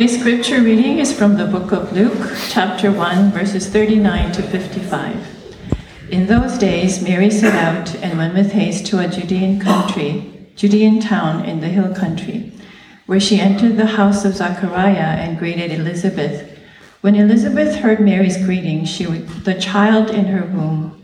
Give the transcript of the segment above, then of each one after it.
Today's scripture reading is from the book of Luke, chapter 1, verses 39 to 55. In those days, Mary set out and went with haste to a Judean country, Judean town in the hill country, where she entered the house of Zachariah and greeted Elizabeth. When Elizabeth heard Mary's greeting, she, the child in her womb,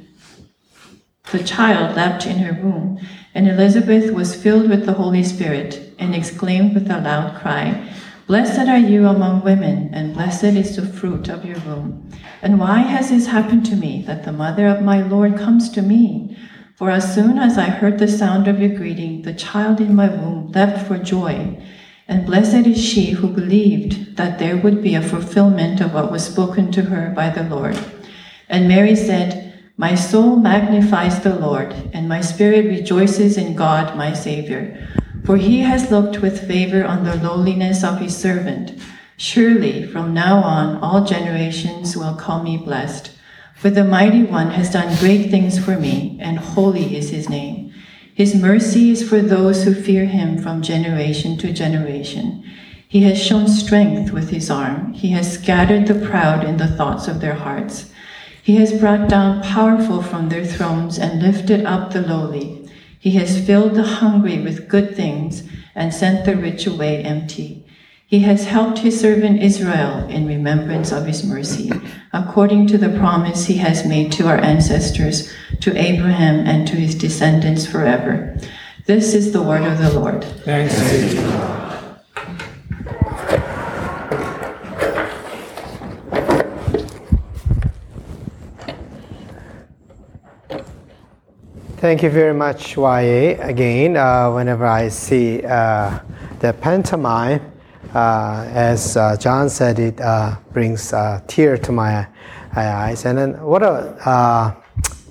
the child leapt in her womb, and Elizabeth was filled with the Holy Spirit and exclaimed with a loud cry, Blessed are you among women, and blessed is the fruit of your womb. And why has this happened to me, that the mother of my Lord comes to me? For as soon as I heard the sound of your greeting, the child in my womb leapt for joy. And blessed is she who believed that there would be a fulfillment of what was spoken to her by the Lord. And Mary said, My soul magnifies the Lord, and my spirit rejoices in God my Savior for he has looked with favor on the lowliness of his servant. Surely from now on all generations will call me blessed. For the mighty one has done great things for me, and holy is his name. His mercy is for those who fear him from generation to generation. He has shown strength with his arm. He has scattered the proud in the thoughts of their hearts. He has brought down powerful from their thrones and lifted up the lowly. He has filled the hungry with good things and sent the rich away empty. He has helped his servant Israel in remembrance of his mercy, according to the promise he has made to our ancestors, to Abraham and to his descendants forever. This is the word of the Lord. Thanks Thank you very much, YA. Again, uh, whenever I see uh, the pantomime, uh, as uh, John said, it uh, brings a tear to my eyes. And then what a uh,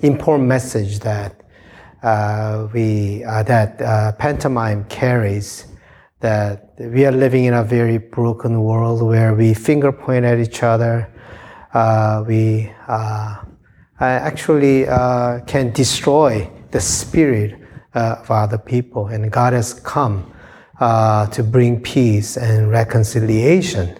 important message that we that pantomime carries. That we are living in a very broken world where we finger point at each other. we actually can destroy the spirit uh, of other people. And God has come uh, to bring peace and reconciliation.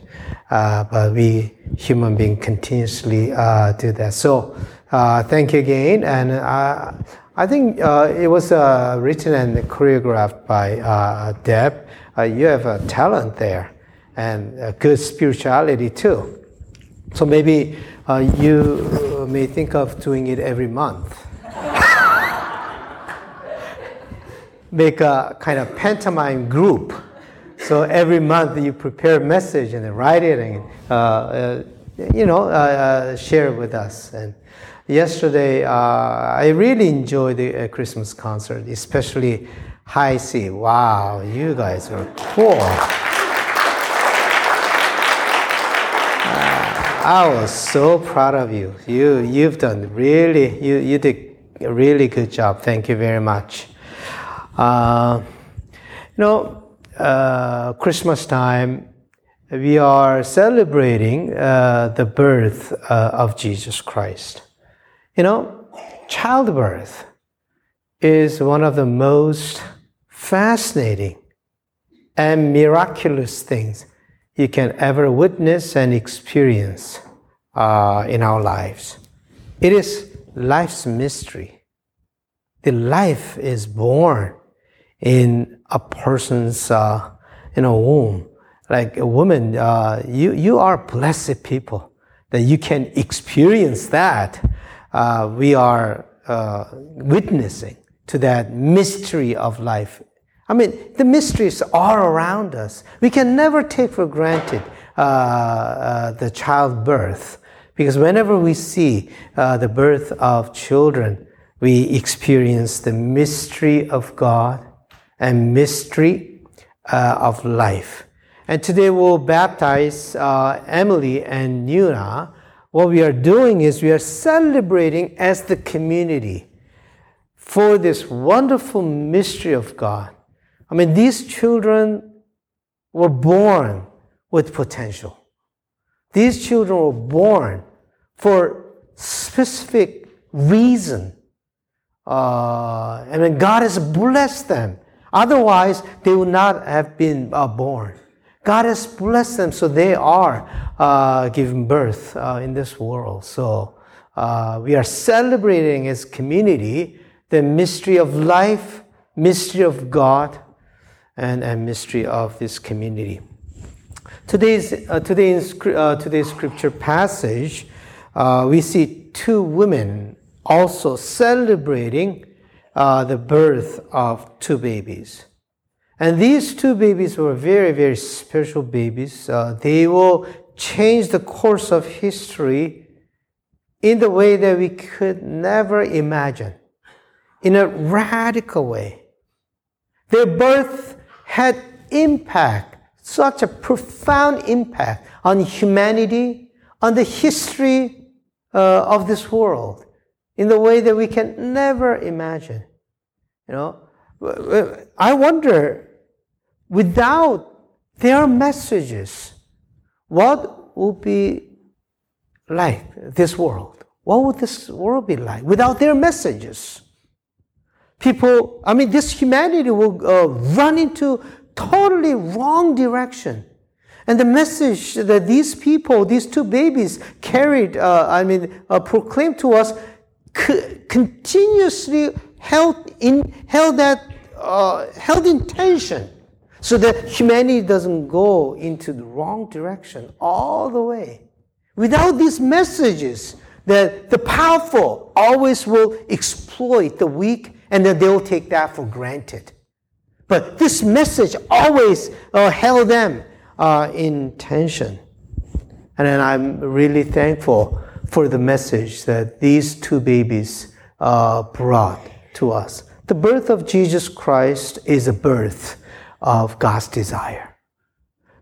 Uh, but we human beings continuously uh, do that. So uh, thank you again. And uh, I think it was written and choreographed by Deb. you have a talent there and a good spirituality too. So maybe you may think of doing it every month. Make a kind of pantomime group. So every month you prepare a message and write it and uh, uh, you know uh, uh share it with us. And yesterday uh, I really enjoyed the uh, Christmas concert, especially High C. Wow, you guys are cool. I was so proud of you. You you've done really you you did a really good job. Thank you very much. Uh, you know, uh, Christmas time, we are celebrating uh, the birth uh, of Jesus Christ. You know, childbirth is one of the most fascinating and miraculous things you can ever witness and experience uh, in our lives. It is life's mystery. The life is born in a person's uh, you know womb. Like a woman, uh, you you are blessed people that you can experience that. Uh, we are uh, witnessing to that mystery of life. I mean, the mysteries are around us. We can never take for granted uh, uh, the childbirth because whenever we see the birth of children, we experience the mystery of God and mystery uh, of life. And today we'll baptize uh, Emily and Nuna. What we are doing is we are celebrating as the community for this wonderful mystery of God. I mean, these children were born with potential. These children were born for specific reason. Uh, mean, God has blessed them Otherwise, they would not have been uh, born. God has blessed them, so they are uh, giving birth uh, in this world. So uh, we are celebrating as community the mystery of life, mystery of God, and, and mystery of this community. Today's, uh, today's, uh, today's scripture passage, we see two women also celebrating uh, the birth of two babies. And these two babies were very, very special babies. Uh, they will change the course of history in the way that we could never imagine, in a radical way. Their birth had impact, such a profound impact on humanity, on the history uh, of this world, in the way that we can never imagine. You know, I wonder, without their messages, what would be like this world? What would this world be like without their messages? People, I mean, this humanity will uh, run into totally wrong direction. And the message that these people, these two babies carried, uh, I mean, uh, proclaimed to us, continuously held in held that uh, held in tension, so that humanity doesn't go into the wrong direction all the way. Without these messages, that the powerful always will exploit the weak, and that they will take that for granted. But this message always uh, held them uh, in tension. And I'm really thankful for the message that these two babies uh, brought to us. The birth of Jesus Christ is a birth of God's desire.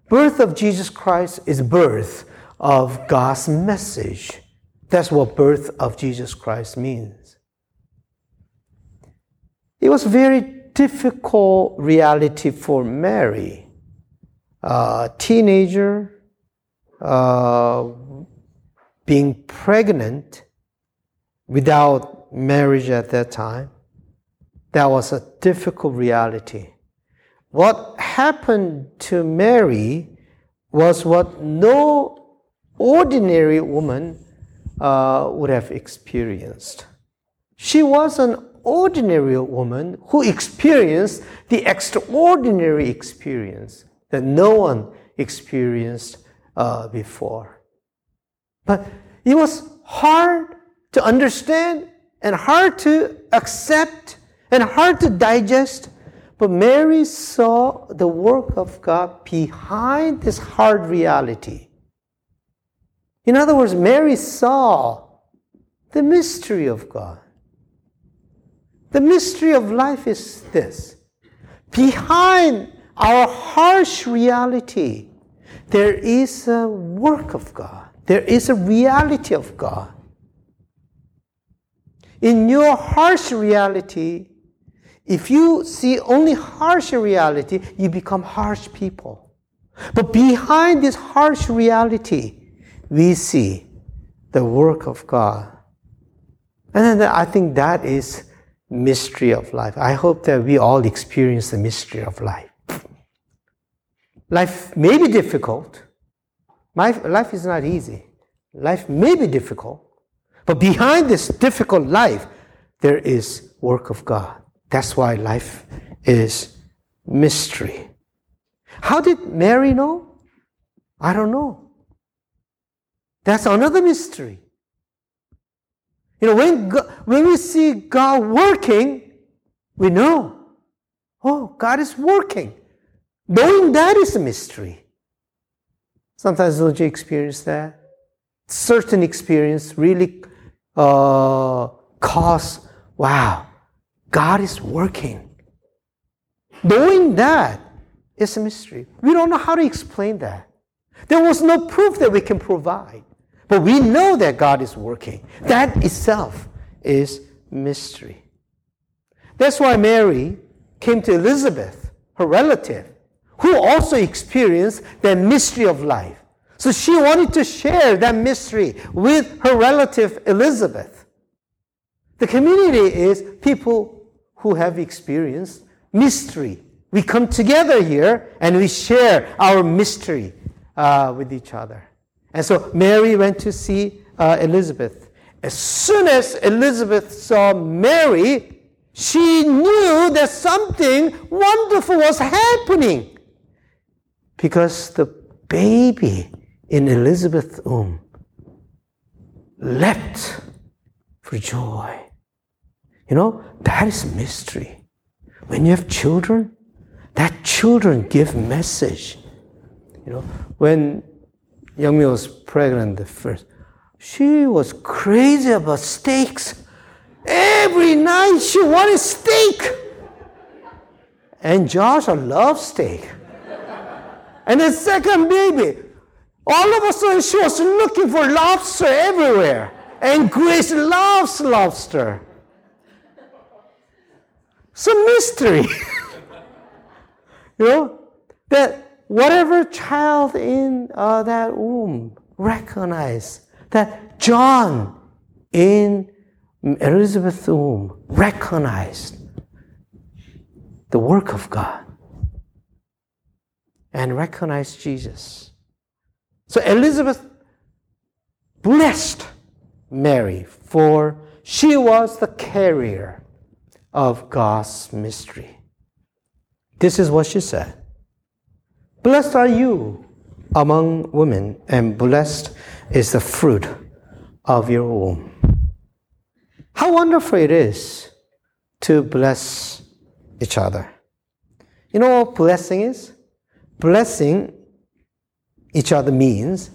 Birth of Jesus Christ is birth of God's message. That's what birth of Jesus Christ means. It was very difficult reality for Mary, a teenager, uh, being pregnant without marriage at that time. That was a difficult reality. What happened to Mary was what no ordinary woman uh, would have experienced. She was an ordinary woman who experienced the extraordinary experience that no one experienced uh, before. But it was hard to understand and hard to accept and hard to digest. But Mary saw the work of God behind this hard reality. In other words, Mary saw the mystery of God. The mystery of life is this behind our harsh reality, there is a work of God, there is a reality of God. In your harsh reality, if you see only harsh reality, you become harsh people. But behind this harsh reality, we see the work of God. And then I think that is mystery of life. I hope that we all experience the mystery of life. Life may be difficult. My, life is not easy. Life may be difficult. But behind this difficult life, there is work of God. That's why life is mystery. How did Mary know? I don't know. That's another mystery. You know, when, God, when we see God working, we know, oh, God is working. Knowing that is a mystery. Sometimes you experience that? Certain experience really uh, cause, wow, God is working. Knowing that is a mystery. We don't know how to explain that. There was no proof that we can provide. But we know that God is working. That itself is mystery. That's why Mary came to Elizabeth, her relative, who also experienced the mystery of life. So she wanted to share that mystery with her relative Elizabeth. The community is people who have experienced mystery We come together here and we share our mystery uh, with each other. And so Mary went to see uh, Elizabeth. As soon as Elizabeth saw Mary, she knew that something wonderful was happening because the baby in Elizabeth's womb leapt for joy. You know, that is mystery. When you have children, that children give message. You know, when Youngmi was pregnant the first, she was crazy about steaks. Every night she wanted steak. And Joshua loves steak. And the second baby, all of a sudden she was looking for lobster everywhere. And Grace loves lobster. It's a mystery. you know, that whatever child in uh, that womb recognized that John in Elizabeth's womb recognized the work of God and recognized Jesus. So Elizabeth blessed Mary, for she was the carrier of God's mystery. This is what she said Blessed are you among women, and blessed is the fruit of your womb. How wonderful it is to bless each other. You know what blessing is? Blessing each other means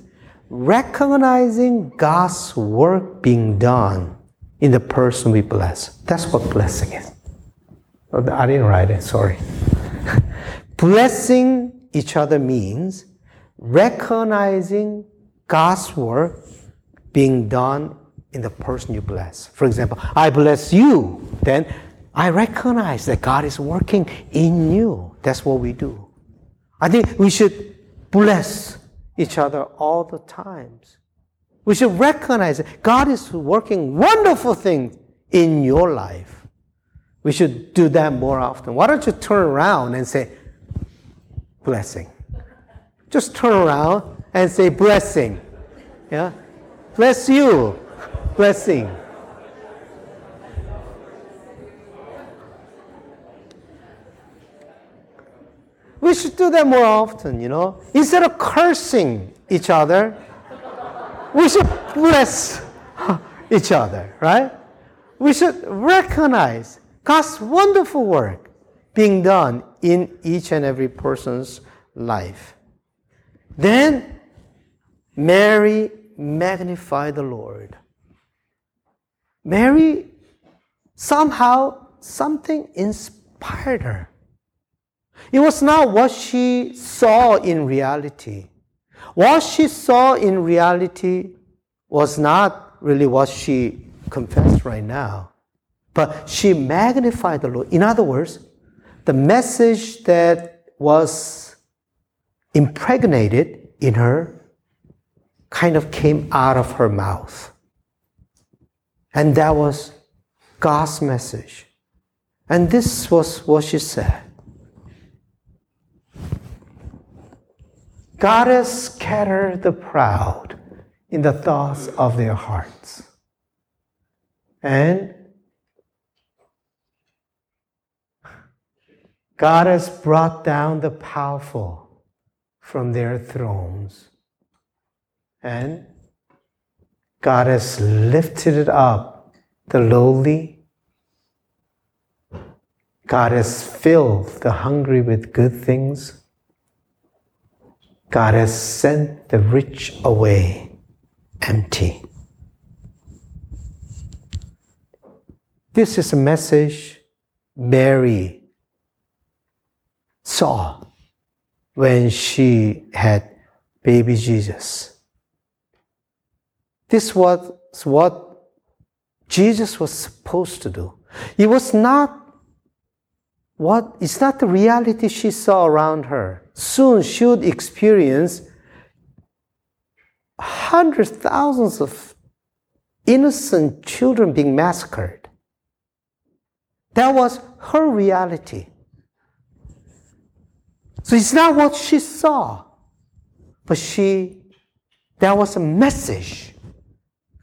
recognizing God's work being done in the person we bless. That's what blessing is. Oh, I didn't write it, sorry. Blessing each other means recognizing God's work being done in the person you bless. For example, I bless you, then I recognize that God is working in you. That's what we do. I think we should bless each other all the times. We should recognize that God is working wonderful things in your life. We should do that more often. Why don't you turn around and say, blessing? Just turn around and say, blessing. Yeah? Bless you. Blessing. We should do that more often, you know. Instead of cursing each other, we should bless each other, right? We should recognize God's wonderful work being done in each and every person's life. Then Mary magnified the Lord. Mary somehow something inspired her. It was not what she saw in reality. What she saw in reality was not really what she confessed right now, but she magnified the Lord. In other words, the message that was impregnated in her kind of came out of her mouth. And that was God's message. And this was what she said God has scattered the proud in the thoughts of their hearts. And God has brought down the powerful from their thrones. And God has lifted up the lowly. God has filled the hungry with good things. God has sent the rich away empty. This is a message Mary saw when she had baby Jesus. This was what Jesus was supposed to do. It was not what it's not the reality she saw around her. Soon she would experience hundreds, thousands of innocent children being massacred. That was her reality. So it's not what she saw, but she, there was a message,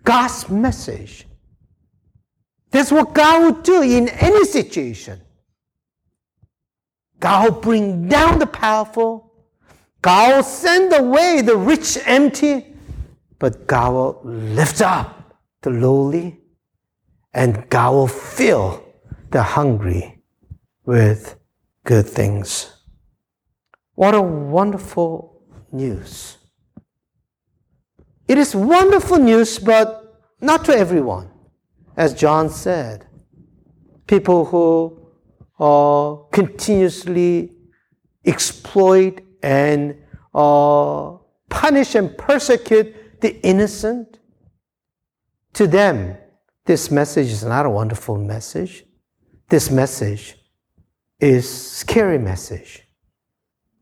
God's message. That's what God would do in any situation. God will bring down the powerful. God will send away the rich empty, but God will lift up the lowly, and God will fill the hungry with good things. What a wonderful news. It is wonderful news, but not to everyone. As John said, people who uh, continuously exploit and uh, punish and persecute the innocent. To them, this message is not a wonderful message. This message is scary message,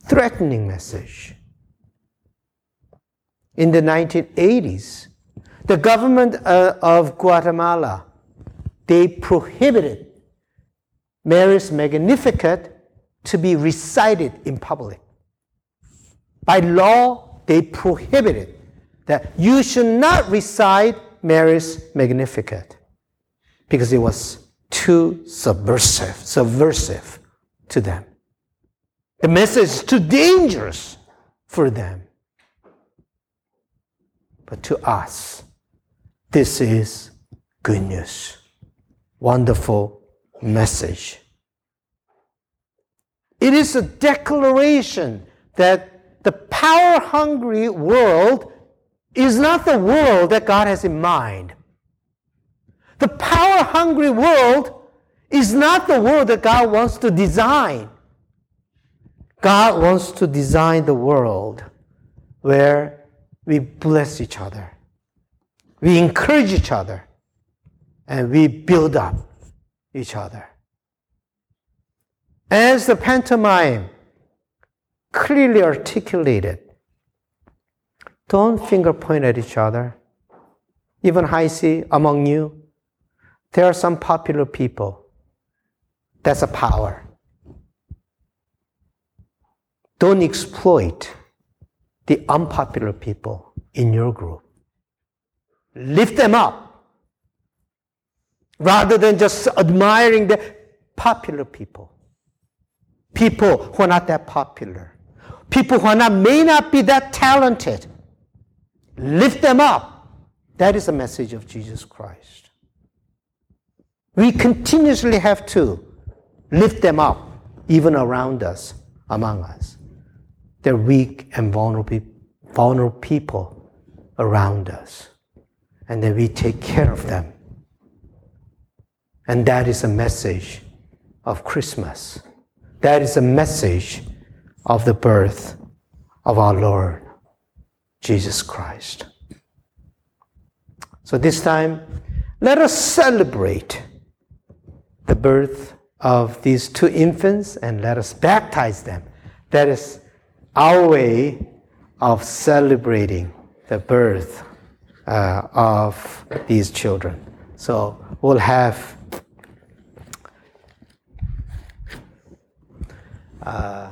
threatening message. In the 1980s, the government uh, of Guatemala, they prohibited Mary's Magnificat to be recited in public. By law, they prohibited that you should not recite Mary's Magnificat because it was too subversive, subversive to them. The message is too dangerous for them. But to us, this is good news. Wonderful message. It is a declaration that the power hungry world is not the world that God has in mind. The power hungry world is not the world that God wants to design. God wants to design the world where we bless each other, we encourage each other, and we build up each other. As the pantomime clearly articulated, don't finger point at each other. Even I see among you, there are some popular people. That's a power. Don't exploit the unpopular people in your group. Lift them up rather than just admiring the popular people. People who are not that popular. People who are not, may not be that talented. Lift them up. That is the message of Jesus Christ. We continuously have to lift them up, even around us, among us. They're weak and vulnerable, vulnerable people around us. And then we take care of them. And that is a message of Christmas. That is a message of the birth of our Lord Jesus Christ. So this time, let us celebrate the birth of these two infants and let us baptize them. That is our way of celebrating the birth uh, of these children. So we'll have uh.